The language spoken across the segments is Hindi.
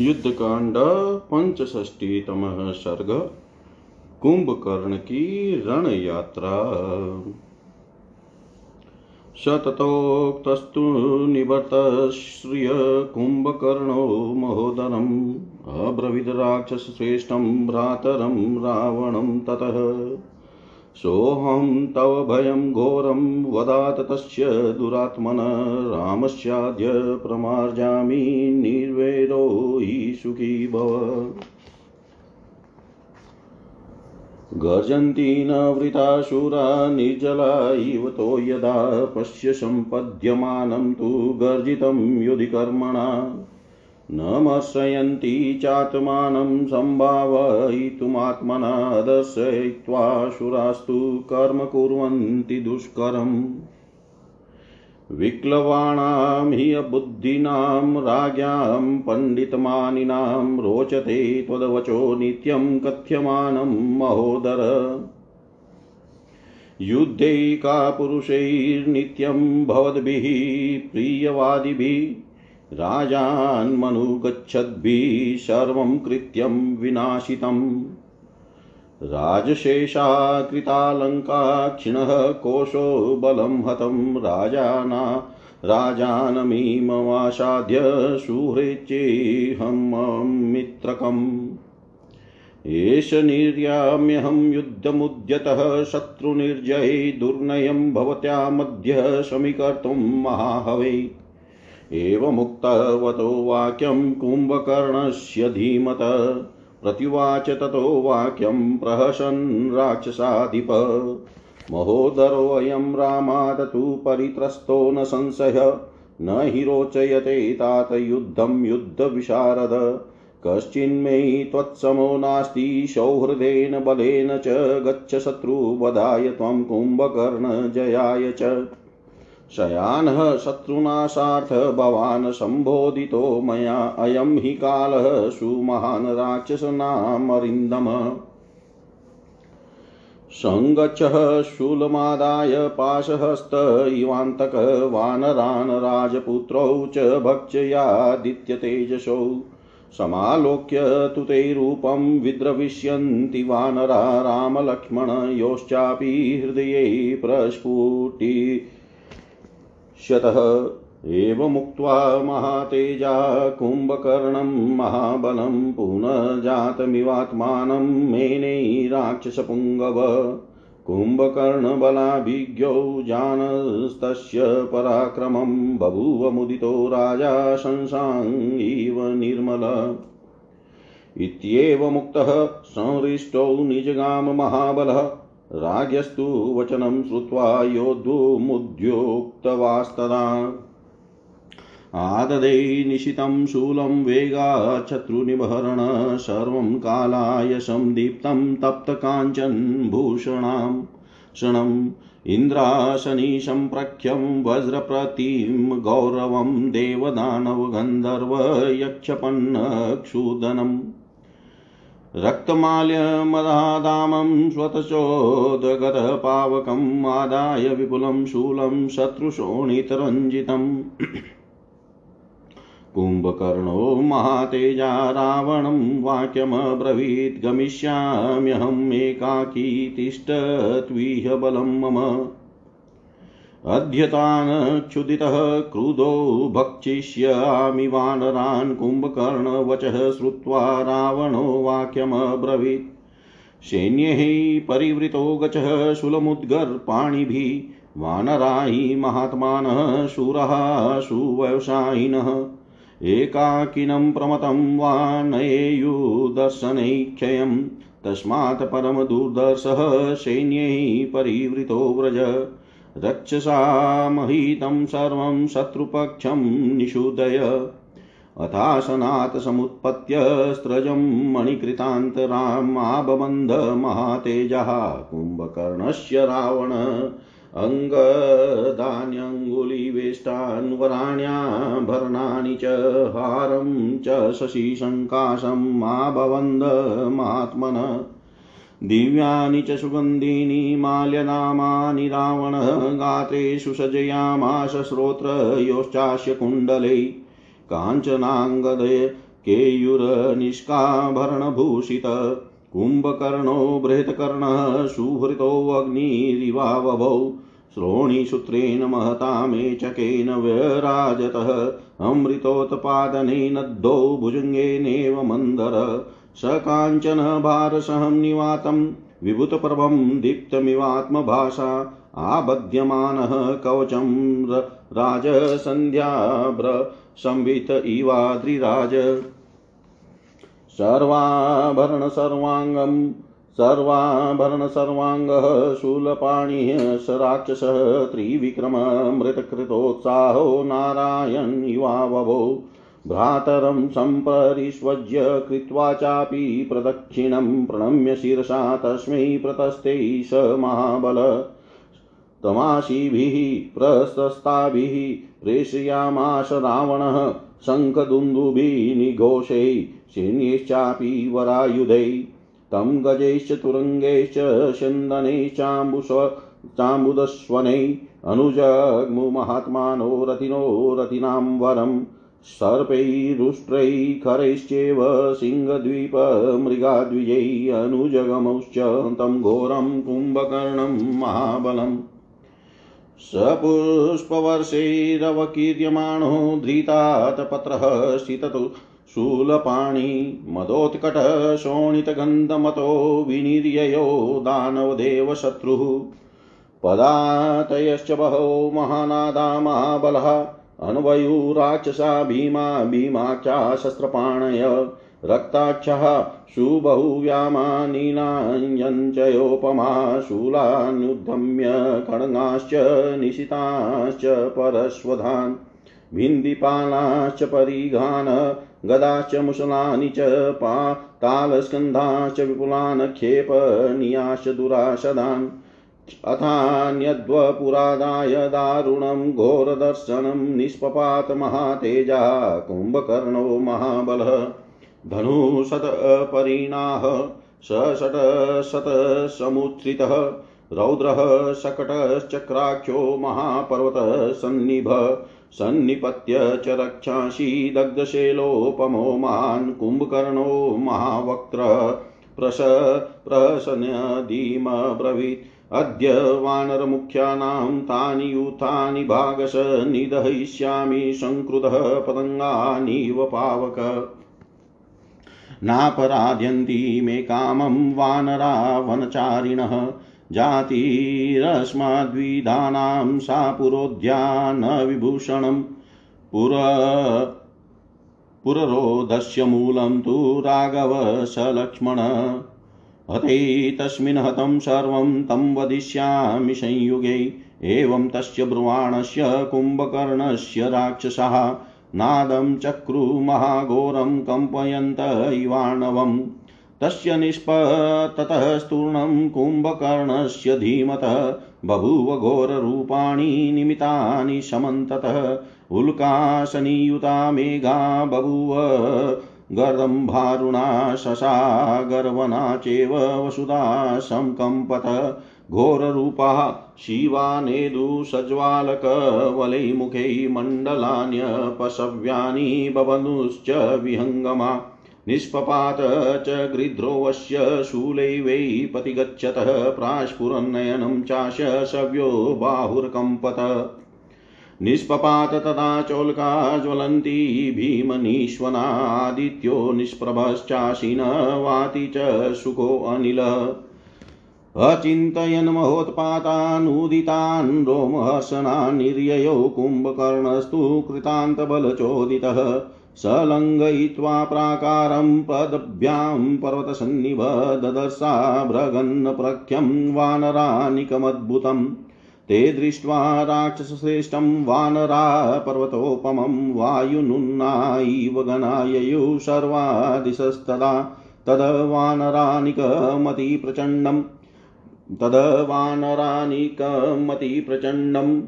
युद्धकांड पंचष्टीतम सर्ग, कुंभकर्ण की रण यात्रा शततोक्तस्तु निवर्तश्रिय कुम्भकर्णो महोदरम् अब्रवीद्राक्षसश्रेष्ठं भ्रातरं रावणं ततः। सोऽहं तव भयं घोरं वदात तस्य दुरात्मन रामस्याद्य प्रमार्जामि निर्वेदो हि सुखी भव। गर्जन्ति न वृताशुरा निर्जला इव तो यदा पश्य सम्पद्यमानं तु गर्जितं युधि न मर्शयन्ति चात्मानं सम्भावयितुमात्मना शुरास्तु कर्म कुर्वन्ति दुष्करम्। विक्लवाणां हि बुद्धिनां राज्ञां पण्डितमानिनां रोचते त्वदवचो नित्यं कथ्यमानं महोदर। युद्धैकापुरुषैर्नित्यं भवद्भिः, प्रियवादिभिः राजान्मनुगच्छद्भिः सर्वं कृत्यं विनाशितम्। राजशेषाकृतालङ्काक्षिणः कोशो बलं हतं राजाना राजानमीममासाद्य सुहृच्येऽहं एष निर्याम्यहं युद्धमुद्यतः शत्रुनिर्जये दुर्नयं भवत्या मध्य समीकर्तुं महाहवे। एवमुक्तवतो वाक्यं कुम्भकर्णस्य धीमत। प्रत्युवाच ततो वाक्यं प्रहसन् राक्षसाधिप। महोदरोऽयं रामात् तु परित्रस्तो न संशय, न हि रोचयते तात युद्धं युद्धविशारद। कश्चिन्मे त्वत्समो नास्ति सौहृदेन बलेन च गच्छ शत्रुवधाय त्वं कुम्भकर्णजयाय च। शयानः शत्रुनाशार्थ भवान् सम्बोधितो मया। अयं हि कालः सुमहान् राक्षसनामरिन्दम। सङ्गच्छः शूलमादाय पाशहस्त इवान्तक वानरान् राजपुत्रौ च भक्षयादित्यतेजसौ समालोक्य तु ते रूपं विद्रविष्यन्ति वानरा रामलक्ष्मणयोश्चापि हृदये प्रस्फुटि। शतः एवमुक्त्वा महातेजा कुम्भकर्णं महाबलं पुनर्जातमिवात्मानं मेने राक्षसपुङ्गव। कुम्भकर्णबलाभिज्ञौ जानस्तस्य पराक्रमं बभूव मुदितो राजा शंसाङ्गीव निर्मल। इत्येवमुक्तः संहृष्टौ निजगाम महाबलः राज्ञस्तु वचनं श्रुत्वा योद्धुमुद्योक्तवास्तदा। आददे निशितं शूलं वेगाच्छत्रुनिबहरण सर्वं कालाय संदीप्तं तप्तकाञ्चनभूषणां क्षणम् इन्द्राशनीशम्प्रख्यं वज्रप्रतिं गौरवं देवदानवगन्धर्वयक्षपन्नक्षूदनम् रक्तमाल्यमदादामं स्वतचोदगतपावकम् आदाय विपुलं शूलं शत्रुशोणितरञ्जितम् कुम्भकर्णो महातेजा रावणं वाक्यमब्रवीत् गमिष्याम्यहम् एकाकी तिष्ठत्विह बलं मम अद्यतान् क्षुदितः क्रुधो भक्षिष्यामि वानरान् कुम्भकर्णवचः श्रुत्वा रावणो वाक्यमब्रवीत्। सैन्यैः परिवृतो गचः शूलमुद्गर्पाणिभिः वानरा हि महात्मानः शूरः सुव्यवसायिनः एकाकिनं प्रमतं वा नयेयुदर्शनैक्षयम्, तस्मात् परमदुर्दर्शः सैन्यैः परिवृतो व्रज। रक्षसामहितं सर्वं शत्रुपक्षं निषूदय। अथासनात् स्त्रजं मणिकृतान्तरामाबबन्ध महातेजः। कुम्भकर्णस्य रावण अङ्गदान्यङ्गुलिवेष्टान्वराण्याभरणानि च हारं च आबबन्ध महात्मन दिव्यानि च सुगन्धीनि माल्यनामानि रावणः गात्रेषु सजयामाश श्रोत्रयोश्चास्य कुण्डलै काञ्चनाङ्गदय केयुरनिष्काभरणभूषित कुम्भकर्णो बृहत्कर्णः सुहृतोऽग्निरिवावभौ श्रोणीसूत्रेण महता मेचकेन व्यराजतः अमृतोत्पादने नद्धौ भुजङ्गेनेव मन्दर स काञ्चन भारसहं निवातं विभुतप्रभं दीप्तमिवात्मभाषा आबध्यमानः कवचं राजसन्ध्याभ्र संवित इवाद्रिराज। सर्वाभरण सर्वाङ्गम् सर्वाभरणसर्वाङ्गः शूलपाणिः स राक्षसः त्रिविक्रममृतकृतोत्साहो नारायण इवावभो भ्रातरं सम्परिष्वज्य कृत्वा चापि प्रदक्षिणं प्रणम्य शिरसा तस्मै प्रतस्ते स महाबल। तमाशिभिः, प्रशस्ताभिः प्रेषयामास रावणः, शङ्खदुन्दुभिः निघोषै सैन्यैश्चापि वरायुधैः। तं गजैश्च, तुरङ्गैश्च चन्दनैश्चाम्बुष चाम्बुदस्वनैः अनुजग्मुमहात्मानो रथिनो रथिनां वरम्। सर्पैरुष्ट्रैः खरैश्चैव सिंहद्वीपमृगाद्विजैः अनुजगमौश्च तं घोरं कुम्भकर्णं महाबलम् सपुष्पवर्षैरवकीर्यमाणो धृतातपत्रः स्थिततु शूलपाणि, मदोत्कटशोणितगन्धमतो विनिर्ययो दानवदेवशत्रुः। पदातयश्च बहो महानादा महाबलः। अन्वयुराक्षसा भीमा भीमाख्या शस्त्रपाणय रक्ताक्षः सुबहुव्यामानीनाञ्जयोपमा शूलान्युद्धम्य खड्गाश्च निशिताश्च परश्वधान् भिन्दिपालाश्च, परिघान, गदाश्च, मुसलानि च पातालस्कन्धाश्च विपुलान् क्षेपनीयाश्च दुराशदान् अथान्यद्वपुरादाय दारुणं घोरदर्शनं निष्पपात महातेजा कुम्भकर्णो महाबलः। धनुशतपरिणाः सषट्शतसमुत्थितः रौद्रः शकटश्चक्राख्यो महापर्वतसन्निभ सन्निपत्य च रक्षांसि दग्धशैलोपमो महान् कुम्भकर्णो महावक्त्र। प्रश प्रसन्यधीमब्रवीत् अद्य वानरमुख्यानां तानि यूथानि भागश निदहयिष्यामि संकृतः पतङ्गानीव पावक। नापराध्यन्ति मे कामं वानरा वनचारिणः जातिरस्माद्विधानां सा पुरोद्यानविभूषणं। पुर पुररोधस्य मूलं तु राघव स लक्ष्मण हते तस्मिन् हतं सर्वं तं वदिष्यामि संयुगे। एवं तस्य ब्रुवाणस्य, कुम्भकर्णस्य राक्षसः नादं चक्रुमहाघोरं कम्पयन्त इवाणवम् तस्य निष्पततः स्तूर्णं कुम्भकर्णस्य धीमतः बभूव घोररूपाणि निमितानि समन्ततः उल्कासनियुता मेघा बभूव गर्दम्भारुणा शशा गर्वना चैव वसुधा संकम्पत घोररूपाः शिवानेदुसज्वालकवलैमुखैः मण्डलान्यपशव्यानि बबनुश्च विहङ्गमा निष्पपात च गृध्रोवस्य शूलै वै पतिगच्छतः प्रास्फुरन्नयनं चास्य सव्यो बाहुर्कम्पत निष्पपात तदा चोल्का ज्वलन्ती भीमनीश्वनादित्यो निष्प्रभश्चाशिन वाति च सुखोऽनिलः अचिन्तयन् महोत्पातानुदितान् रोमहर्षणान् निर्ययो कुम्भकर्णस्तु कृतान्तबलचोदितः। सलङ्घयित्वा प्राकारं पदभ्यां पर्वतसन्निभ ददर्शा भ्रगन्नप्रख्यं वानरानिकमद्भुतम्। ते दृष्ट्वा राक्षसश्रेष्ठं वानरा पर्वतोपमं वायुनुन्ना इव गणाययुः सर्वादिशस्तदा तद्वानरानिकमतिप्रचण्डं तद्वानरानिकमतिप्रचण्डं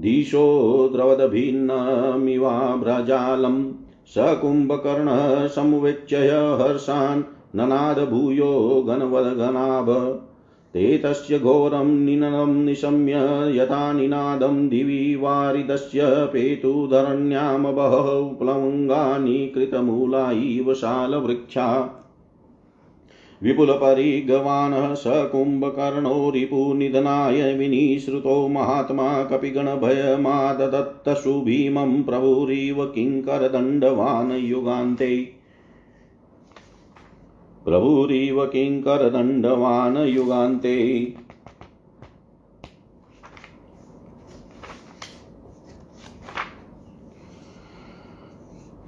दिशो द्रवदभिन्नमिवाभ्रजालम् स कुम्भकर्णः संवेच्य हर्षान् ननाद भूयो गणवदगणाभ। ते तस्य घोरं निननं निशम्य यथा निनादं दिवि वारिदस्य पेतुधरण्यां कृतमूला इव शालवृक्षा। विपुलपरिगवानः स कुम्भकर्णो रिपुनिधनाय विनिश्रुतो महात्मा कपिगणभयमाददत्तसु भीमं प्रभुरिव किङ्करदण्डवान् युगान्ते प्रभुरिव किङ्करदण्डवान् युगान्ते।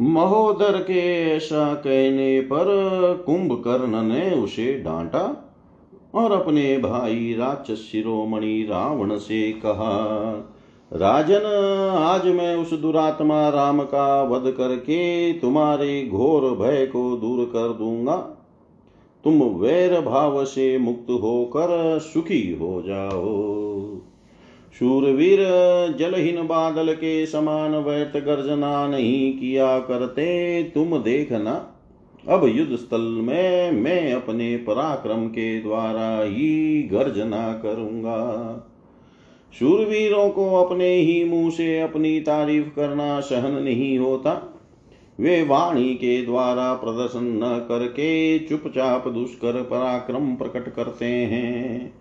महोदर के ऐसा कहने पर कुंभकर्ण ने उसे डांटा और अपने भाई राक्षस शिरोमणि रावण से कहा, राजन, आज मैं उस दुरात्मा राम का वध करके तुम्हारे घोर भय को दूर कर दूँगा। तुम वैर भाव से मुक्त होकर सुखी हो जाओ। शूरवीर जलहीन बादल के समान व्यर्थ गर्जना नहीं किया करते, तुम देखना, अब युद्ध स्थल में मैं अपने पराक्रम के द्वारा ही गर्जना करूँगा। शूरवीरों को अपने ही मुँह से अपनी तारीफ़ करना सहन नहीं होता। वे वाणी के द्वारा प्रदर्शन न करके चुपचाप दुष्कर पराक्रम प्रकट करते हैं।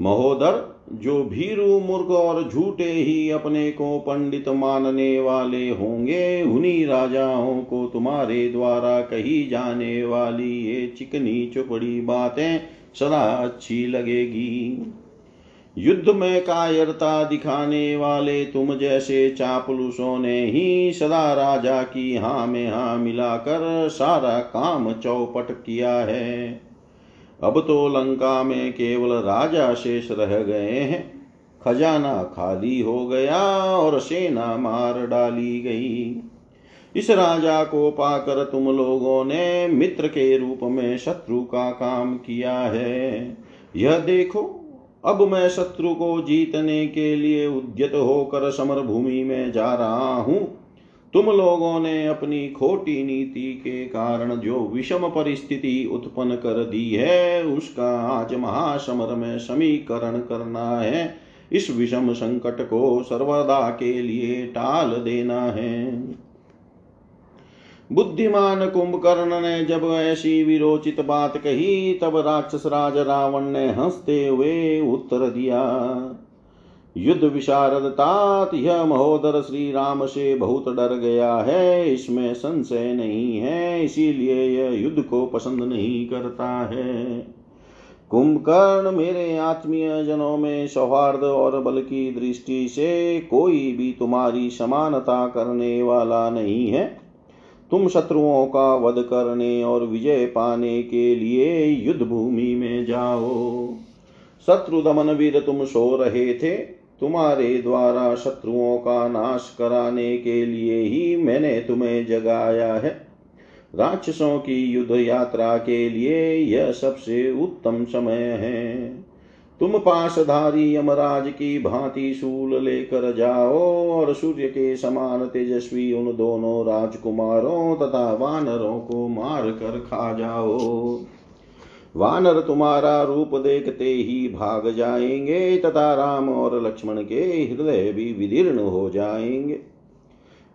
महोदर, जो भीरु मूर्ख और झूठे ही अपने को पंडित मानने वाले होंगे, उन्हीं राजाओं को तुम्हारे द्वारा कही जाने वाली ये चिकनी चुपड़ी बातें सदा अच्छी लगेगी। युद्ध में कायरता दिखाने वाले तुम जैसे चापलुसों ने ही सदा राजा की हाँ में हाँ मिलाकर सारा काम चौपट किया है। अब तो लंका में केवल राजा शेष रह गए हैं। खजाना खाली हो गया और सेना मार डाली गई। इस राजा को पाकर तुम लोगों ने मित्र के रूप में शत्रु का काम किया है। यह देखो अब मैं शत्रु को जीतने के लिए उद्यत होकर समर भूमि में जा रहा हूँ। तुम लोगों ने अपनी खोटी नीति के कारण जो विषम परिस्थिति उत्पन्न कर दी है, उसका आज महासमर में समीकरण करना है। इस विषम संकट को सर्वदा के लिए टाल देना है। बुद्धिमान कुंभकर्ण ने जब ऐसी विरोचित बात कही, तब राक्षस राज रावण ने हँसते हुए उत्तर दिया, युद्ध विशारद तात, यह महोदर श्री राम से बहुत डर गया है, इसमें संशय नहीं है, इसीलिए यह युद्ध को पसंद नहीं करता है। कुंभकर्ण मेरे आत्मीय जनों में सौहार्द और बल की दृष्टि से कोई भी तुम्हारी समानता करने वाला नहीं है। तुम शत्रुओं का वध करने और विजय पाने के लिए युद्ध भूमि में जाओ। शत्रु दमन वीर तुम सो रहे थे, तुम्हारे द्वारा शत्रुओं का नाश कराने के लिए ही मैंने तुम्हें जगाया है। राक्षसों की युद्ध यात्रा के लिए यह सबसे उत्तम समय है। तुम पासधारी यमराज की भांति शूल लेकर जाओ और सूर्य के समान तेजस्वी उन दोनों राजकुमारों तथा वानरों को मार कर खा जाओ। वानर तुम्हारा रूप देखते ही भाग जाएँगे तथा राम और लक्ष्मण के हृदय भी विदीर्ण हो जाएँगे।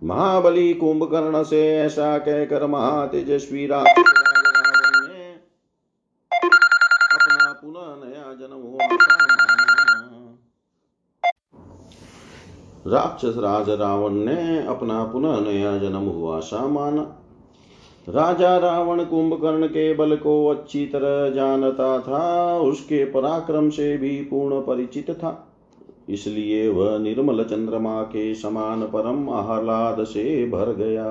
महाबली कुंभकर्ण से ऐसा कहकर महातेजस्वी राक्षस राक्षस राज रावण ने अपना पुनः नया जन्म हुआ सा माना राजा रावण कुंभकर्ण के बल को अच्छी तरह जानता था, उसके पराक्रम से भी पूर्ण परिचित था। इसलिए वह निर्मल चंद्रमा के समान परम आह्लाद से भर गया।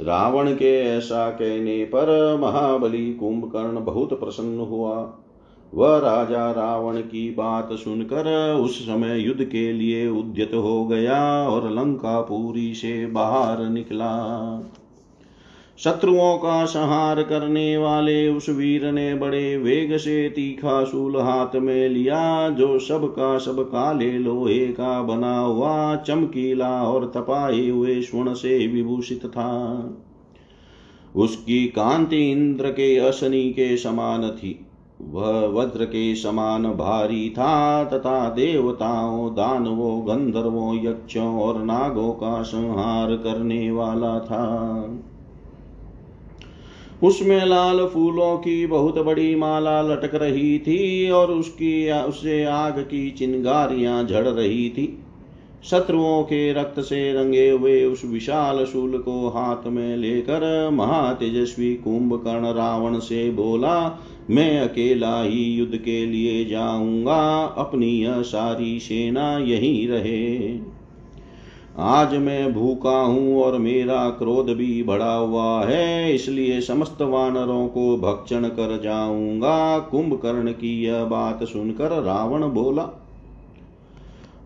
रावण के ऐसा कहने पर महाबली कुंभकर्ण बहुत प्रसन्न हुआ। वह राजा रावण की बात सुनकर उस समय युद्ध के लिए उद्यत हो गया और लंका पूरी से बाहर निकला। शत्रुओं का संहार करने वाले उस वीर ने बड़े वेग से तीखा शूल हाथ में लिया, जो सब का सब काले लोहे का बना हुआ, चमकीला और तपाए हुए स्वर्ण से विभूषित था। उसकी कांति इंद्र के असनी के समान थी। वह वज्र के समान भारी था तथा देवताओं, दानवों, गंधर्वों, यक्षों और नागों का संहार करने वाला था। उसमें लाल फूलों की बहुत बड़ी माला लटक रही थी और उसकी उससे आग की चिंगारियाँ झड़ रही थी। शत्रुओं के रक्त से रंगे हुए उस विशाल शूल को हाथ में लेकर महातेजस्वी कुंभकर्ण रावण से बोला मैं अकेला ही युद्ध के लिए जाऊँगा, अपनी यह सारी सेना यही रहे। आज मैं भूखा हूँ और मेरा क्रोध भी बढ़ा हुआ है, इसलिए समस्त वानरों को भक्षण कर जाऊँगा। कुंभकर्ण की यह बात सुनकर रावण बोला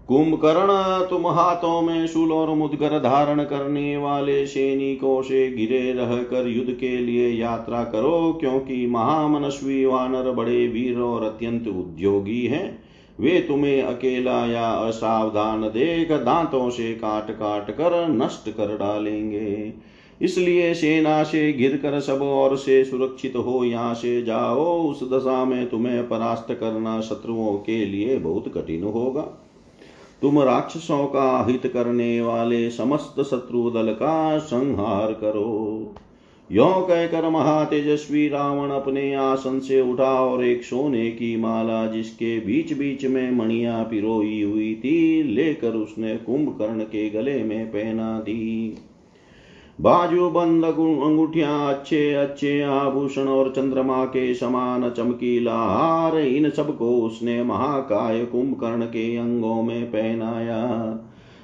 कुंभकर्ण तुम हाथों में शूल और मुदगर धारण करने वाले सैनिकों से गिरे रहकर युद्ध के लिए यात्रा करो, क्योंकि महामनस्वी वानर बड़े वीर और अत्यंत उद्योगी हैं। वे तुम्हें अकेला या असावधान देख दांतों से काट काट कर नष्ट कर डालेंगे। इसलिए सेना से घिर कर सब और से सुरक्षित हो, यहाँ से जाओ। उस दशा में तुम्हें परास्त करना शत्रुओं के लिए बहुत कठिन होगा। तुम राक्षसों का हित करने वाले समस्त शत्रु दल का संहार करो। यो कहकर महातेजस्वी रावण अपने आसन से उठा और एक सोने की माला जिसके बीच बीच में मणिया पिरोई हुई थी, लेकर उसने कुंभकर्ण के गले में पहना दी। बाजू बंद अंगूठिया अच्छे अच्छे आभूषण और चंद्रमा के समान चमकीला हार इन सबको उसने महाकाय कुंभकर्ण के अंगों में पहनाया।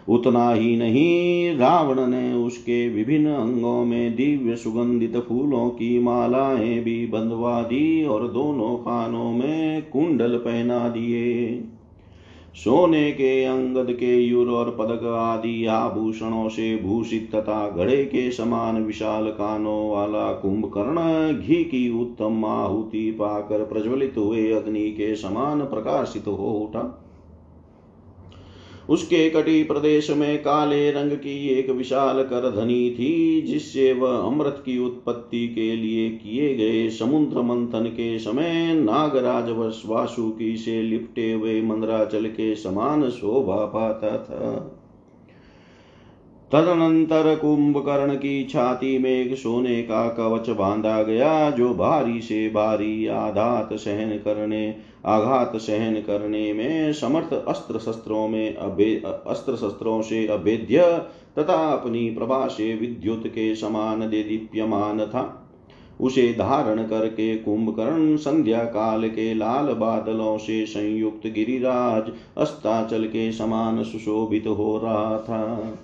उतना ही नहीं, रावण ने उसके विभिन्न अंगों में दिव्य सुगंधित फूलों की मालाएँ भी बंधवा दी और दोनों कानों में कुंडल पहना दिए। सोने के अंगद के युर और पदक आदि आभूषणों से भूषित तथा घड़े के समान विशाल कानों वाला कुंभकर्ण घी की उत्तम आहुति पाकर प्रज्वलित हुए अग्नि के समान प्रकाशित हो उठा। उसके कटी प्रदेश में काले रंग की एक विशाल करधनी थी, जिससे वह अमृत की उत्पत्ति के लिए किए गए समुद्र मंथन के समय नागराज वासुकी से लिपटे हुए मंदराचल के समान शोभा पाता था। तदनंतर कुंभकर्ण की छाती में एक सोने का कवच बांधा गया, जो भारी से भारी आधात सहन करने आघात सहन करने में समर्थ अस्त्र शस्त्रों में अभे, अस्त्र शस्त्रों से अभेद्य, तथा अपनी प्रभा से विद्युत के समान दे दीप्यमान था। उसे धारण करके कुंभकर्ण संध्या काल के लाल बादलों से संयुक्त गिरिराज अस्ताचल के समान सुशोभित हो रहा था।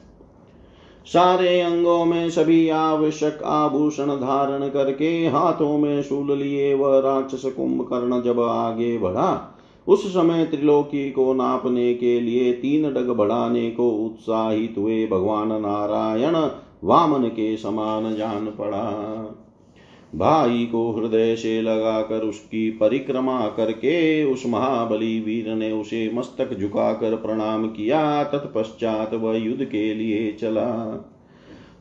सारे अंगों में सभी आवश्यक आभूषण धारण करके हाथों में शूल लिए वह राक्षस कुंभकर्ण जब आगे बढ़ा, उस समय त्रिलोकी को नापने के लिए तीन डग बढ़ाने को उत्साहित हुए भगवान नारायण वामन के समान जान पड़ा। भाई को हृदय से लगाकर उसकी परिक्रमा करके उस महाबली वीर ने उसे मस्तक झुकाकर प्रणाम किया। तत्पश्चात वह युद्ध के लिए चला।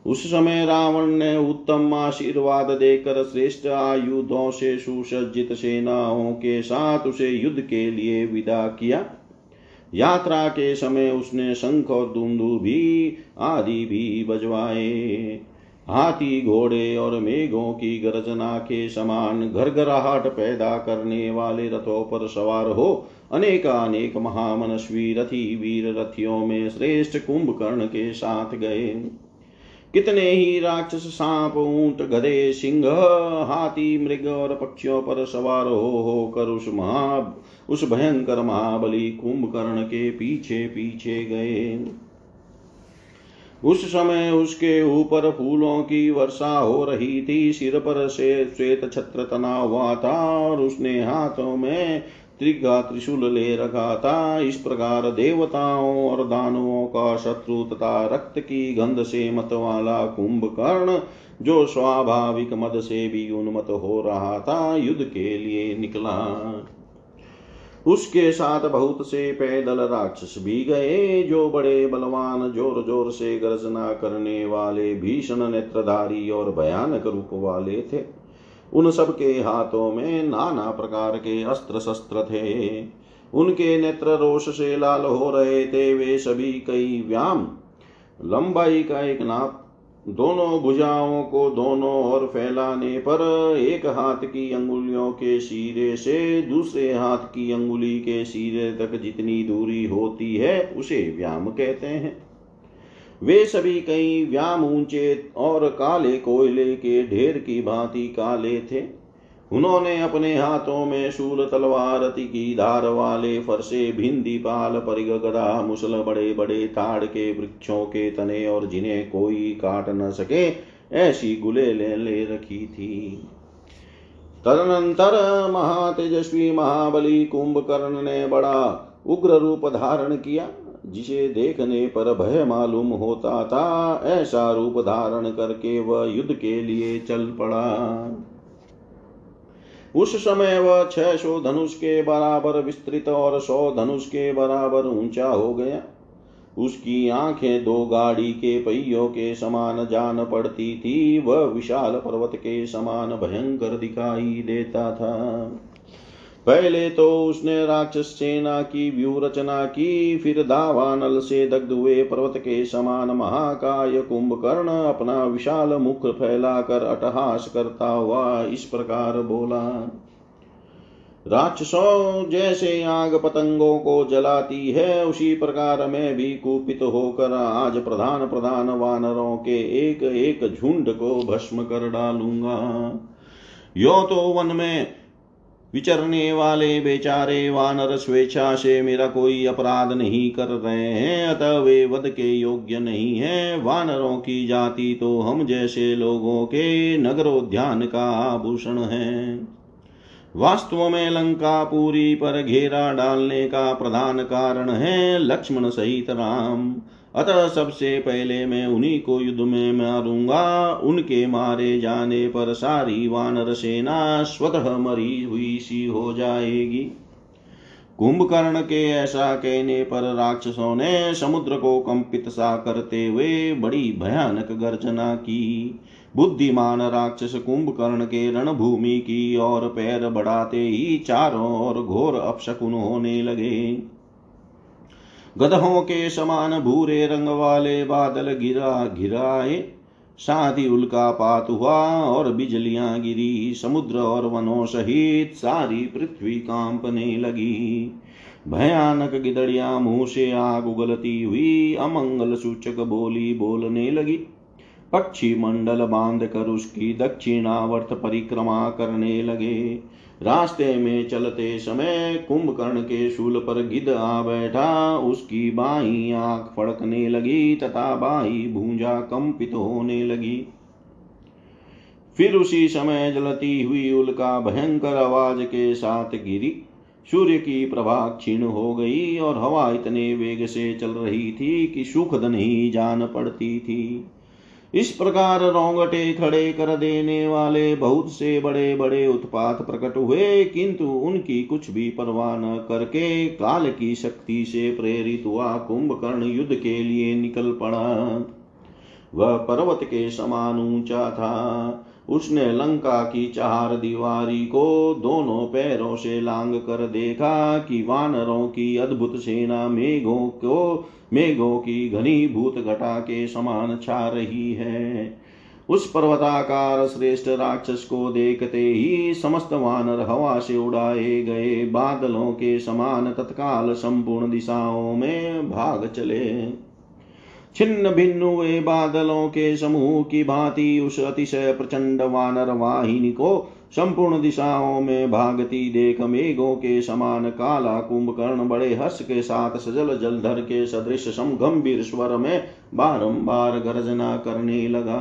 उस समय रावण ने उत्तम आशीर्वाद देकर श्रेष्ठ आयुधों से सुसज्जित सेनाओं के साथ उसे युद्ध के लिए विदा किया। यात्रा के समय उसने शंख और दुंदु भी, आदि भी बजवाए। हाथी घोड़े और मेघों की गर्जना के समान घरघराहट पैदा करने वाले रथों पर सवार हो अनेक अनेक महामनस्वी रथी वीर रथियों में श्रेष्ठ कुंभकर्ण के साथ गए। कितने ही राक्षस सांप, ऊँट, गधे, सिंह, हाथी, मृग और पक्षियों पर सवार हो होकर उस महा, उस भयंकर महाबली कुंभकर्ण के पीछे पीछे गए। उस समय उसके ऊपर फूलों की वर्षा हो रही थी। सिर पर से श्वेत छत्र तना हुआ था और उसने हाथों में त्रिगा त्रिशूल ले रखा था। इस प्रकार देवताओं और दानवों का शत्रु तथा रक्त की गंध से मत वाला कुंभकर्ण, जो स्वाभाविक मद से भी उन्मत हो रहा था, युद्ध के लिए निकला। उसके साथ बहुत से पैदल राक्षस भी गए, जो बड़े बलवान ज़ोर ज़ोर से गर्जना करने वाले भीषण नेत्रधारी और भयानक रूप वाले थे। उन सबके हाथों में नाना प्रकार के अस्त्र शस्त्र थे। उनके नेत्र रोष से लाल हो रहे थे, वे सभी कई व्याम। लंबाई का एक नाप दोनों भुजाओं को दोनों ओर फैलाने पर एक हाथ की अंगुलियों के सिरे से दूसरे हाथ की अंगुली के सिरे तक जितनी दूरी होती है, उसे व्याम कहते हैं। वे सभी कई व्याम ऊँचे और काले कोयले के ढेर की भांति काले थे। उन्होंने अपने हाथों में शूल तलवार की धार वाले फरसे भिंदी पाल परिग गदा मुसल बड़े बड़े ताड़ के वृक्षों के तने और जिन्हें कोई काट न सके ऐसी गुले ले, ले रखी थी। तदनंतर महातेजस्वी महाबली कुंभकर्ण ने बड़ा उग्र रूप धारण किया जिसे देखने पर भय मालूम होता था ऐसा रूप धारण करके वह युद्ध के लिए चल पड़ा। उस समय वह छह सौ धनुष के बराबर विस्तृत और सौ धनुष के बराबर ऊँचा हो गया। उसकी आँखें दो गाड़ी के पहियों के समान जान पड़ती थी, वह विशाल पर्वत के समान भयंकर दिखाई देता था। पहले तो उसने राक्षस सेना की व्यू रचना की, फिर दावानल से दग्ध हुए पर्वत के समान महाकाय कुंभकर्ण अपना विशाल मुख फैलाकर अटहास करता हुआ इस प्रकार बोला, राक्षसों जैसे आग पतंगों को जलाती है, उसी प्रकार मैं भी कुपित होकर आज प्रधान प्रधान वानरों के एक एक झुंड को भस्म कर डालूँगा। यो तो वन में विचरने वाले बेचारे वानर स्वेच्छा से मेरा कोई अपराध नहीं कर रहे हैं, अतः वे वध के योग्य नहीं है। वानरों की जाति तो हम जैसे लोगों के नगरोद्यान का आभूषण है। वास्तव में लंका पूरी पर घेरा डालने का प्रधान कारण है लक्ष्मण सहित राम। अतः सबसे पहले मैं उन्हीं को युद्ध में मारूँगा। उनके मारे जाने पर सारी वानर सेना स्वतः मरी हुई सी हो जाएगी। कुंभकर्ण के ऐसा कहने पर राक्षसों ने समुद्र को कंपित सा करते हुए बड़ी भयानक गर्जना की। बुद्धिमान राक्षस कुंभकर्ण के रणभूमि की ओर पैर बढ़ाते ही चारों ओर घोर अपशकुन होने लगे। गधों के समान भूरे रंग वाले बादल गिरा गिराए साथ ही उल्कापात हुआ और बिजलियाँ गिरी, समुद्र और वनों सहित सारी पृथ्वी कांपने लगी। भयानक गिदड़िया मुँह से आग उगलती हुई अमंगल सूचक बोली बोलने लगी। पक्षी मंडल बाँध कर उसकी दक्षिणावर्त परिक्रमा करने लगे। रास्ते में चलते समय कुंभकर्ण के शूल पर गिद आ बैठा। उसकी बाई आँख फड़कने लगी तथा बाई भूंजा कंपित होने लगी। फिर उसी समय जलती हुई उल्का भयंकर आवाज़ के साथ गिरी। सूर्य की प्रभा क्षीण हो गई और हवा इतने वेग से चल रही थी कि सुखद नहीं जान पड़ती थी। इस प्रकार रोंगटे खड़े कर देने वाले बहुत से बड़े बड़े उत्पात प्रकट हुए, किंतु उनकी कुछ भी परवाह न करके काल की शक्ति से प्रेरित हुआ कुंभकर्ण युद्ध के लिए निकल पड़ा। वह पर्वत के समान ऊँचा था। उसने लंका की चार दीवारी को दोनों पैरों से लांग कर देखा कि वानरों की अद्भुत सेना मेघों को, मेघों की घनी भूत घटा के समान छा रही है। उस पर्वताकार श्रेष्ठ राक्षस को देखते ही समस्त वानर हवा से उड़ाए गए बादलों के समान तत्काल संपूर्ण दिशाओं में भाग चले। छिन्न भिन्न हुए बादलों के समूह की भांति उस अतिशय प्रचंड वानर वाहिनी को संपूर्ण दिशाओं में भागती देख मेघों के समान काला कुंभकर्ण बड़े हर्ष के साथ सजल जलधर के सदृश सम गंभीर स्वर में बारंबार गर्जना करने लगा।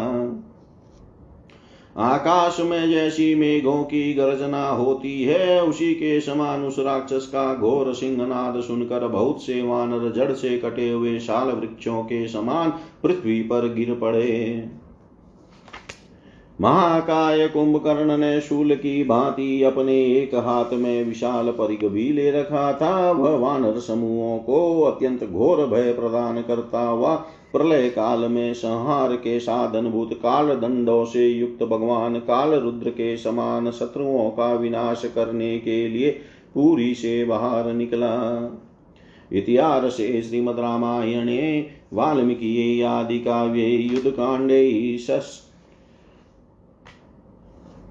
आकाश में जैसी मेघों की गर्जना होती है। उसी के समान उस राक्षस का घोर सिंहनाद सुनकर बहुत से वानर जड़ से कटे हुए शाल वृक्षों के समान पृथ्वी पर गिर पड़े। महाकाय कुंभकर्ण ने शूल की भांति अपने एक हाथ में विशाल परिग भी ले रखा था। वह वानर समूहों को अत्यंत घोर भय प्रदान करता हुआ प्रलय काल में संहार के साधनभूत काल दंडों से युक्त भगवान काल रुद्र के समान शत्रुओं का विनाश करने के लिए पूरी से बाहर निकला। इतिहास श्रीमद रामायणे, वाल्मीकि आदि काव्य युद्ध कांडे युद्धकाण्डे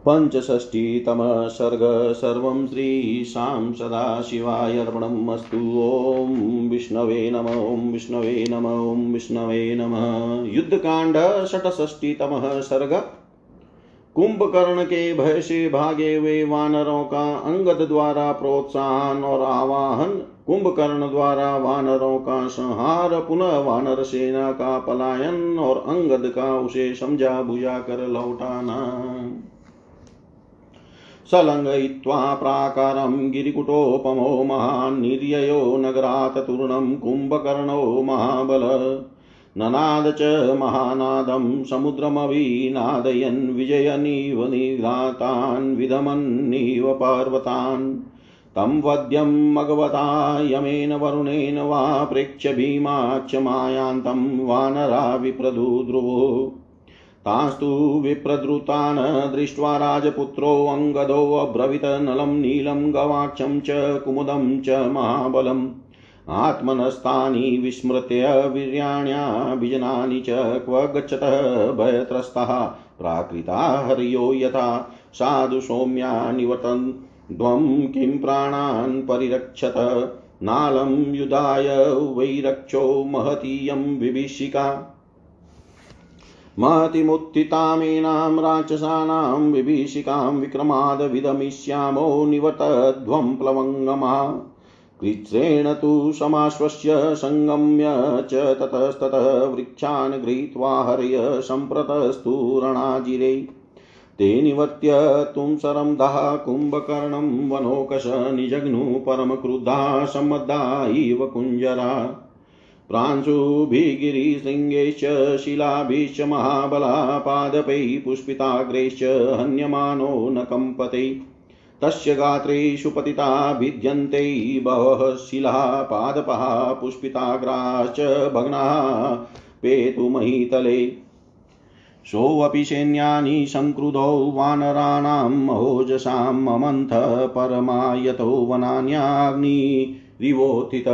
पञ्चषष्टितमः सर्ग सर्वं श्रीशां सदाशिवाय अर्पणम् अस्तु ॐ विष्णवे नम, ॐ विष्णवे नम, ॐ विष्णवे नमः। युद्धकाण्ड षट्षष्टितमः सर्ग कुंभकर्ण के भय से भागे हुए वानरों का अंगद द्वारा प्रोत्साहन और आवाहन। कुंभकर्ण द्वारा वानरों का संहार, पुनः वानर सेना का पलायन और अंगद का उसे समझा बुझा कर लौटाना। सलङ्घयित्वा प्राकारं गिरिकुटोपमो महान्निर्ययो नगरात् तूर्णं कुम्भकर्णो महाबल। ननाद च महानादं समुद्रमविनादयन् विजयनीव निघातान् विधमन्नीव पर्वतान्। तं वद्यं मघवता यमेन वरुणेन वा प्रेक्ष्य भीमाक्षमायान्तं वानरा विप्रदुध्रुवो तास्तु विप्रद्रुतान् दृष्ट्वा राजपुत्रोऽङ्गदोऽब्रवीत् नलं नीलं गवाक्षं च कुमुदं च महाबलम्। आत्मनस्तानि विस्मृत्य वीर्याण्याभिजनानि च क्व गच्छतः भयत्रस्तः। प्राकृता हर्यो यथा। साधु सौम्या निवर्तन् द्वं किं प्राणान् परिरक्षत? नालं युधाय वैरक्षो महतीयं विभीषिका। महतिमुत्थितामेनां राक्षसानां विभीषिकां विक्रमादविदमिष्यामो निवतध्वं प्लवङ्गमा। कृच्छ्रेण तु समाश्वस्य सङ्गम्य च ततस्ततः वृक्षान् गृहीत्वा हर्य सम्प्रतस्तु रणाजिरे। ते निवर्त्य तुं सरं दः कुम्भकर्णं वनोकश निजघ्नु परमक्रुद्धा सम्मद्धा इव कुञ्जरा। प्रांशुभिगिरिशृङ्गैश्च शिलाभिश्च महाबला पादपैः पुष्पिताग्रैश्च, हन्यमानो न कम्पते। तस्य गात्रेषु पतिता भिद्यन्ते, बहवः शिलाः पादपः पुष्पिताग्राश्च भग्नाः पेतुमहीतले सोऽपि सैन्यानि संक्रुधौ वानराणां महोजसां ममन्थ परमायतो वनान्याग्निरिवोत्थित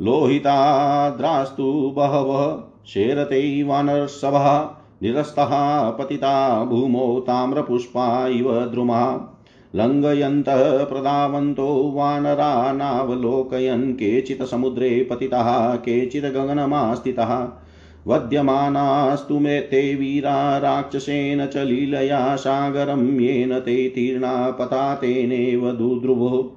लोहिताद्रास्तु बहवः शेरते वानरसभा निरस्तः पतिता भूमौ ताम्रपुष्पा इव द्रुमा। लङ्घयन्तः प्रधावन्तो वानरा नावलोकयन् केचित् समुद्रे पतितः, केचित् गगनमास्थितः। वध्यमानास्तु मे ते वीरा राक्षसेन च लीलया सागरं येन ते तीर्णा पता तेनेव दुद्रुवो।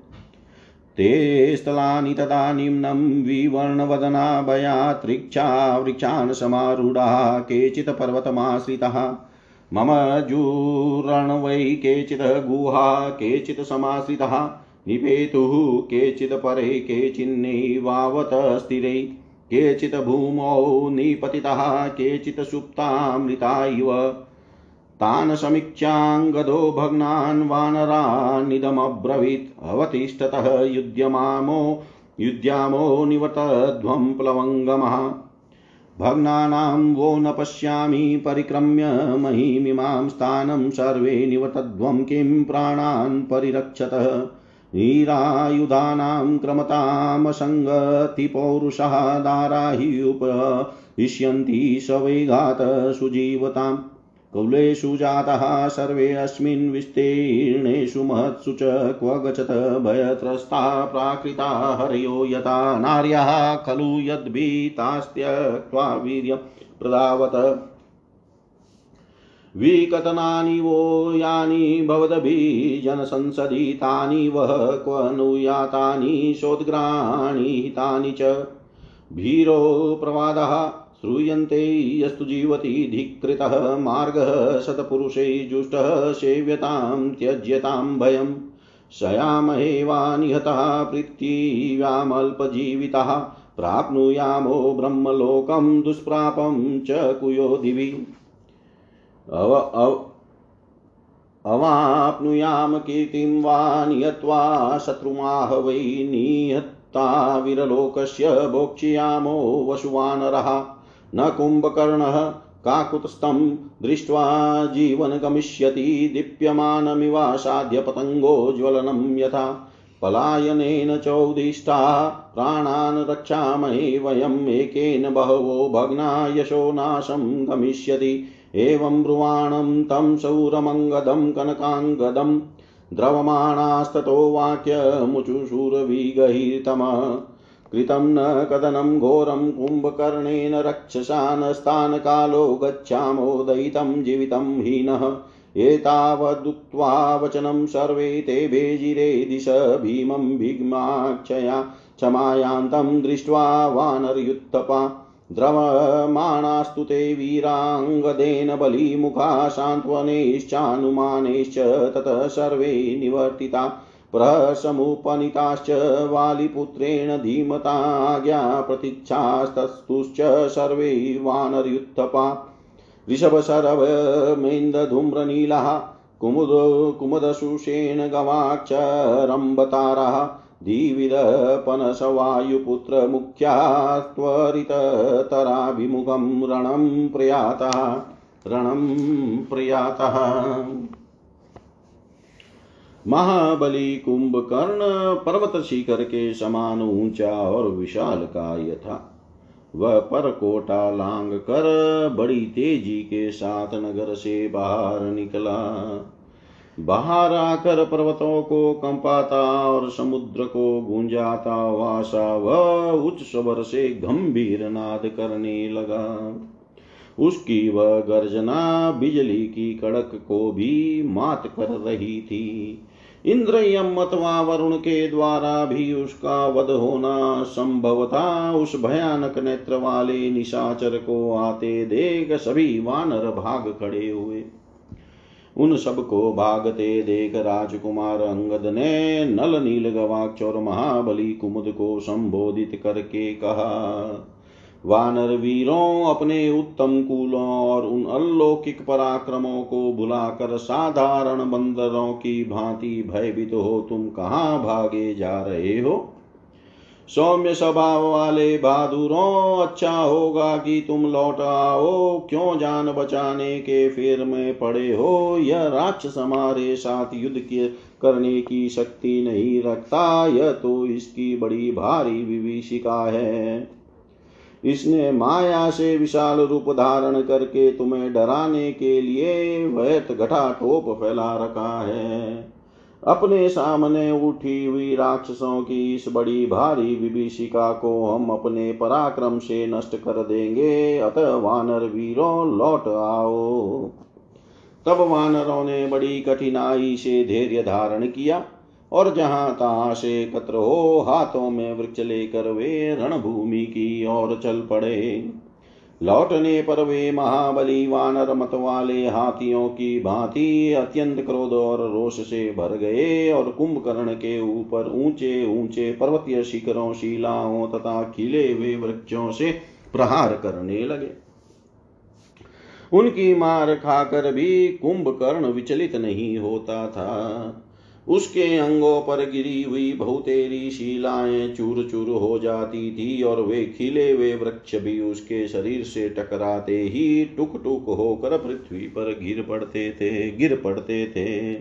ते स्थलानि तदा निम्नं विवर्णवदना भयात्रिक्षा वृक्षान् समारूढाः केचित् पर्वतमाश्रिताः मम जूरण वै केचित् गुहा केचित् समाश्रिताः। निपेतुः केचित् परे केचिन्नैवावत स्थिरै। केचित् भूमौ निपतितः केचित् सुप्तामृता इव। तान् समीक्षाङ्गदो भग्नान् वानरानिदमब्रवीत् अवतिष्ठतः युध्यमामो, युध्यामो निवर्तध्वं प्लवङ्गमः। भग्नानां वो न पश्यामि, परिक्रम्य महीमिमां स्थानं सर्वे निवर्तध्वं किं प्राणान् परिरक्षतः। नीरायुधानां क्रमतामसङ्गतिपौरुषः दारा हि उपयिष्यन्ति सवैघात सुजीवताम्। कौलेषु जाताः सर्वे अस्मिन् विस्तीर्णेषु महत्सु च क्व गच्छत भयत्रस्ताः प्राकृता हरयो यथा नार्यः खलु यद्भीतास्त्यक्त्वा वीर्यं प्रदावत। विकतनानि वो यानि भवद्भिजनसंसदि तानि वः क्व नुयातानि शोद्ग्राणि हितानि च। भीरो प्रवादः श्रूयन्ते यस्तु जीवति धिकृतः मार्गः शतपुरुषै जुष्टः सेव्यतां त्यज्यतां भयम् शयामहे वा निहतः पृथिव्यामल्पजीवितः प्राप्नुयामो ब्रह्मलोकं दुष्प्रापं च कुयो दिवि। अव अव, अवाप्नुयाम कीर्तिं वा नियत्वा शत्रुमाह वै निहत्ता विरलोकस्य भोक्ष्यामो वसुवानरः। न कुम्भकर्णः काकुतस्थं दृष्ट्वा जीवन गमिष्यति दीप्यमानमिवासाद्य पतङ्गो ज्वलनं यथा पलायनेन चोदिष्टा प्राणान् रक्षामहे वयम् एकेन बहवो भग्ना यशो नाशं गमिष्यति एवं ब्रुवाणं तं शौरमङ्गदं कनकाङ्गदं द्रवमाणास्ततो वाक्यमुचुशूरविगहितमः कृतं न कदनं घोरं कुम्भकर्णेन रक्षसानस्तानकालो गच्छामोदयितं जीवितं हीनः। एतावदुक्त्वा वचनं सर्वे ते भेजिरे दिश भीमं भीग्माक्षया क्षमायान्तं दृष्ट्वा वानरयुत्थपा। द्रवमाणास्तु ते वीराङ्गदेन बलिमुखा सान्त्वनैश्चानुमानैश्च ततः सर्वे निवर्तिता। प्रसमुपनीताश्च वालिपुत्रेण धीमताज्ञा प्रतीक्षास्तस्तुश्च सर्वे वानरयुत्थपा। ऋषभशरवमेन्दधूम्रनीलः कुमुद कुमुदशुषेण गवाक्षरम्बतारः धीविदपनसवायुपुत्रमुख्या त्वरिततराभिमुखं रणं प्रयातः। रणं प्रयातः। महाबली कुंभकर्ण पर्वत शिखर के समान ऊँचा और विशाल काय था। वह पर कोटा लांग कर बड़ी तेज़ी के साथ नगर से बाहर निकला। बाहर आकर पर्वतों को कंपाता और समुद्र को गूंजाता वासा वह उच्च स्वर से गंभीर नाद करने लगा। उसकी वह गर्जना बिजली की कड़क को भी मात कर रही थी। इंद्र यम अथवा वरुण के द्वारा भी उसका वध होना संभव था। उस भयानक नेत्र वाले निशाचर को आते देख सभी वानर भाग खड़े हुए। उन सबको भागते देख राजकुमार अंगद ने नल नील गवाक्ष और महाबली कुमुद को संबोधित करके कहा वानर वीरों अपने उत्तम कुलों और उन अलौकिक पराक्रमों को बुलाकर साधारण बंदरों की भांति भयभीत हो तुम कहाँ भागे जा रहे हो? सौम्य स्वभाव वाले बहादुरों अच्छा होगा कि तुम लौट आओ। क्यों जान बचाने के फेर में पड़े हो? यह राक्षस हमारे साथ युद्ध के करने की शक्ति नहीं रखता। यह तो इसकी बड़ी भारी विभीषिका है। इसने माया से विशाल रूप धारण करके तुम्हें डराने के लिए वैत घटा टोप फैला रखा है। अपने सामने उठी हुई राक्षसों की इस बड़ी भारी विभीषिका को हम अपने पराक्रम से नष्ट कर देंगे। अतः वानर वीरों, लौट आओ। तब वानरों ने बड़ी कठिनाई से धैर्य धारण किया। और जहाँ तहां से एकत्र हो हाथों में वृक्ष लेकर वे रणभूमि की ओर चल पड़े। लौटने पर वे महाबली वानर मत वाले हाथियों की भांति अत्यंत क्रोध और रोष से भर गए और कुंभकर्ण के ऊपर ऊँचे ऊँचे पर्वतीय शिखरों, शिलाओं तथा खिले हुए वृक्षों से प्रहार करने लगे। उनकी मार खाकर भी कुंभकर्ण विचलित नहीं होता था। उसके अंगों पर गिरी हुई बहुतेरी शिलाएँ चूर चूर हो जाती थी और वे खिले हुए वृक्ष भी उसके शरीर से टकराते ही टुक टुक होकर पृथ्वी पर गिर पड़ते थे, गिर पड़ते थे।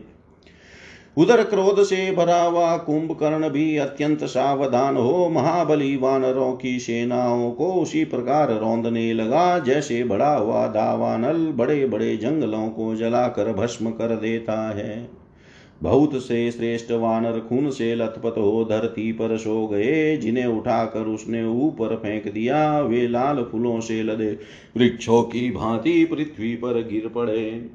उधर क्रोध से भरा हुआ कुंभकर्ण भी अत्यंत सावधान हो महाबली वानरों की सेनाओं को उसी प्रकार रौंदने लगा, जैसे बड़ा हुआ दावानल बड़े बड़े जंगलों को जलाकर भस्म कर देता है। बहुत से श्रेष्ठ वानर खून से लथपथ हो धरती पर सो गए, जिन्हें उठाकर उसने ऊपर फेंक दिया। वे लाल फूलों से लदे, वृक्षों की भांति पृथ्वी पर गिर पड़े।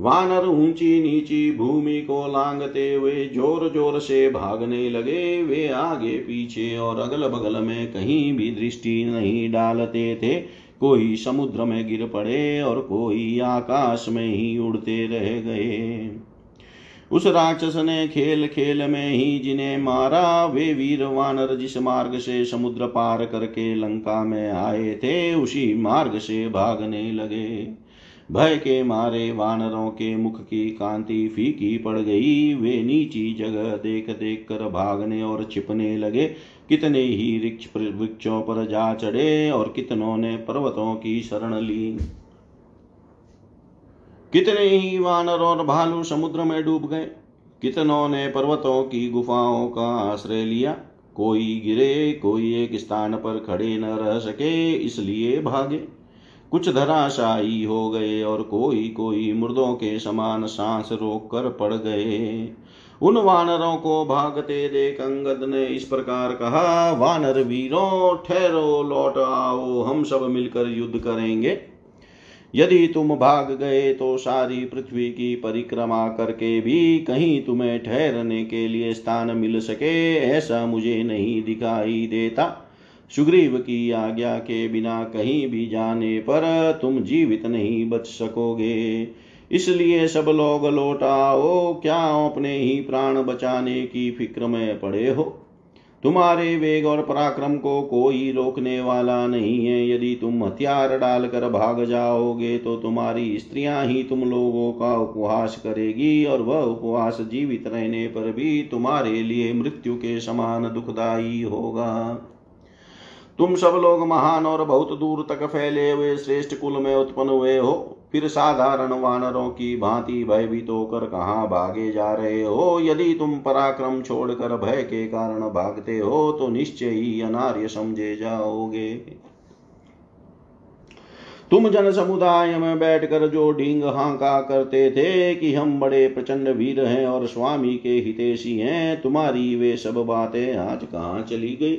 वानर ऊँची नीची भूमि को लांगते हुए ज़ोर ज़ोर से भागने लगे। वे आगे पीछे और अगल बगल में कहीं भी दृष्टि नहीं डालते थे। कोई समुद्र में गिर पड़े और कोई आकाश में ही उड़ते रह गए। उस राक्षस ने खेल खेल में ही जिन्हें मारा, वे वीर वानर जिस मार्ग से समुद्र पार करके लंका में आए थे, उसी मार्ग से भागने लगे। भय के मारे वानरों के मुख की कांति फीकी पड़ गई। वे नीची जगह देख देख कर भागने और छिपने लगे। कितने ही वृक्ष पर जा चढ़े और कितनों ने पर्वतों की शरण ली। कितने ही वानर और भालू समुद्र में डूब गए। कितनों ने पर्वतों की गुफाओं का आश्रय लिया। कोई गिरे, कोई एक स्थान पर खड़े न रह सके, इसलिए भागे। कुछ धराशायी हो गए और कोई कोई मुर्दों के समान सांस रोक कर पड़ गए। उन वानरों को भागते देख अंगद ने इस प्रकार कहा, वानर वीरों, ठहरो, लौट आओ, हम सब मिलकर युद्ध करेंगे। यदि तुम भाग गए तो सारी पृथ्वी की परिक्रमा करके भी कहीं तुम्हें ठहरने के लिए स्थान मिल सके, ऐसा मुझे नहीं दिखाई देता। सुग्रीव की आज्ञा के बिना कहीं भी जाने पर तुम जीवित नहीं बच सकोगे। इसलिए सब लोग लौट आओ, क्या अपने ही प्राण बचाने की फ़िक्र में पड़े हो? तुम्हारे वेग और पराक्रम को कोई रोकने वाला नहीं है। यदि तुम हथियार डालकर भाग जाओगे तो तुम्हारी स्त्रियाँ ही तुम लोगों का उपवास करेगी और वह उपवास जीवित रहने पर भी तुम्हारे लिए मृत्यु के समान दुखदायी होगा। तुम सब लोग महान और बहुत दूर तक फैले हुए श्रेष्ठ कुल में उत्पन्न हुए हो। फिर साधारण वानरों की भांति भयभीत होकर कहाँ भागे जा रहे हो? यदि तुम पराक्रम छोड़कर भय के कारण भागते हो तो निश्चय ही अनार्य समझे जाओगे। तुम जन समुदाय में बैठकर जो ढींग हाका करते थे कि हम बड़े प्रचंड वीर हैं और स्वामी के हितेशी हैं, तुम्हारी वे सब बातें आज कहाँ चली गई?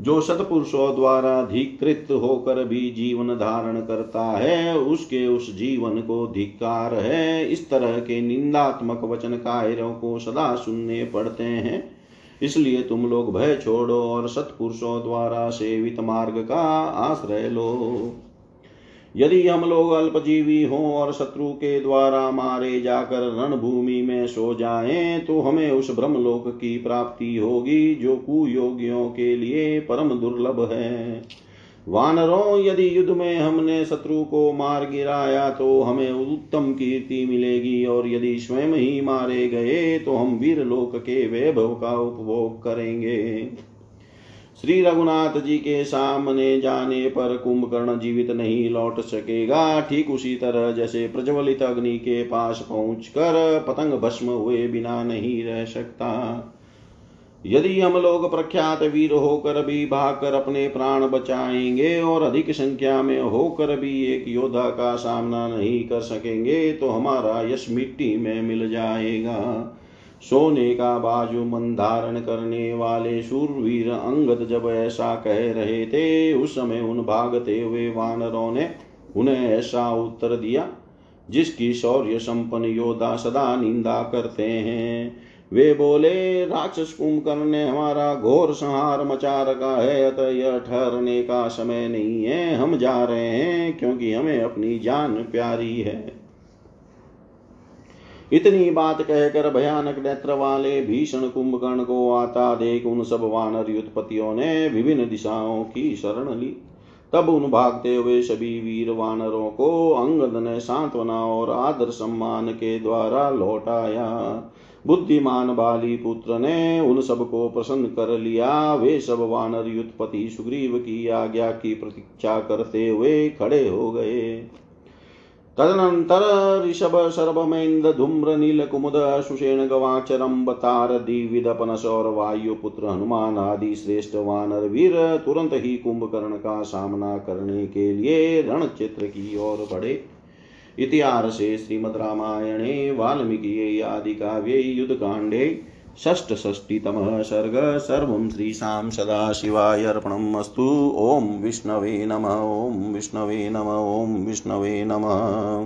जो सतपुरुषों द्वारा अधिकृत होकर भी जीवन धारण करता है, उसके उस जीवन को धिकार है। इस तरह के निंदात्मक वचन कायरों को सदा सुनने पड़ते हैं। इसलिए तुम लोग भय छोड़ो और सतपुरुषों द्वारा सेवित मार्ग का आश्रय लो। यदि हम लोग अल्पजीवी हों और शत्रु के द्वारा मारे जाकर रणभूमि में सो जाएँ तो हमें उस ब्रह्मलोक की प्राप्ति होगी, जो कुयोगियों के लिए परम दुर्लभ है। वानरों, यदि युद्ध में हमने शत्रु को मार गिराया तो हमें उत्तम कीर्ति मिलेगी, और यदि स्वयं ही मारे गए तो हम वीर लोक के वैभव का उपभोग करेंगे। श्री रघुनाथ जी के सामने जाने पर कुंभकर्ण जीवित नहीं लौट सकेगा। ठीक उसी तरह जैसे प्रज्वलित अग्नि के पास पहुंचकर पतंग भस्म हुए बिना नहीं रह सकता। यदि हम लोग प्रख्यात वीर होकर भी भागकर अपने प्राण बचाएँगे और अधिक संख्या में होकर भी एक योद्धा का सामना नहीं कर सकेंगे तो हमारा यश मिट्टी में मिल जाएगा। सोने का बाजू मन धारण करने वाले शूरवीर अंगद जब ऐसा कह रहे थे, उस समय उन भागते हुए वानरों ने उन्हें ऐसा उत्तर दिया, जिसकी शौर्य संपन्न योद्धा सदा निंदा करते हैं। वे बोले, राक्षस कुंभकर्ण ने हमारा घोर संहार मचा रखा है, अतः यह ठहरने का समय नहीं है, हम जा रहे हैं, क्योंकि हमें अपनी जान प्यारी है। इतनी बात कहकर भयानक नेत्र वाले भीषण कुंभकर्ण को आता देख उन सब वानर युद्धपतियों ने विभिन्न दिशाओं की शरण ली। तब उन भागते हुए सभी वीर वानरों को अंगद ने सांत्वना और आदर सम्मान के द्वारा लौटाया। बुद्धिमान बाली पुत्र ने उन सबको प्रसन्न कर लिया। वे सब वानर युद्धपति सुग्रीव की आज्ञा की प्रतीक्षा करते हुए खड़े हो गए। तदनंतर ऋषभ सर्वमेन्द्र धूम्र नील कुमुद सुषेण गवाचरम बतार दिविदपनस और वायुपुत्र हनुमान आदि श्रेष्ठ वानर वीर तुरंत ही कुंभकर्ण का सामना करने के लिए रण क्षेत्र की ओर बढ़े। इतिहासे श्रीमद् रामायणे, वाल्मीकि आदि काव्ये युद्धकाण्डे षष्ठषष्टितमः सर्ग, सर्वं श्रीशां सदाशिवाय अर्पणम् अस्तु ॐ विष्णवे नम, ॐ विष्णवे नम, ॐ विष्णवे नमः।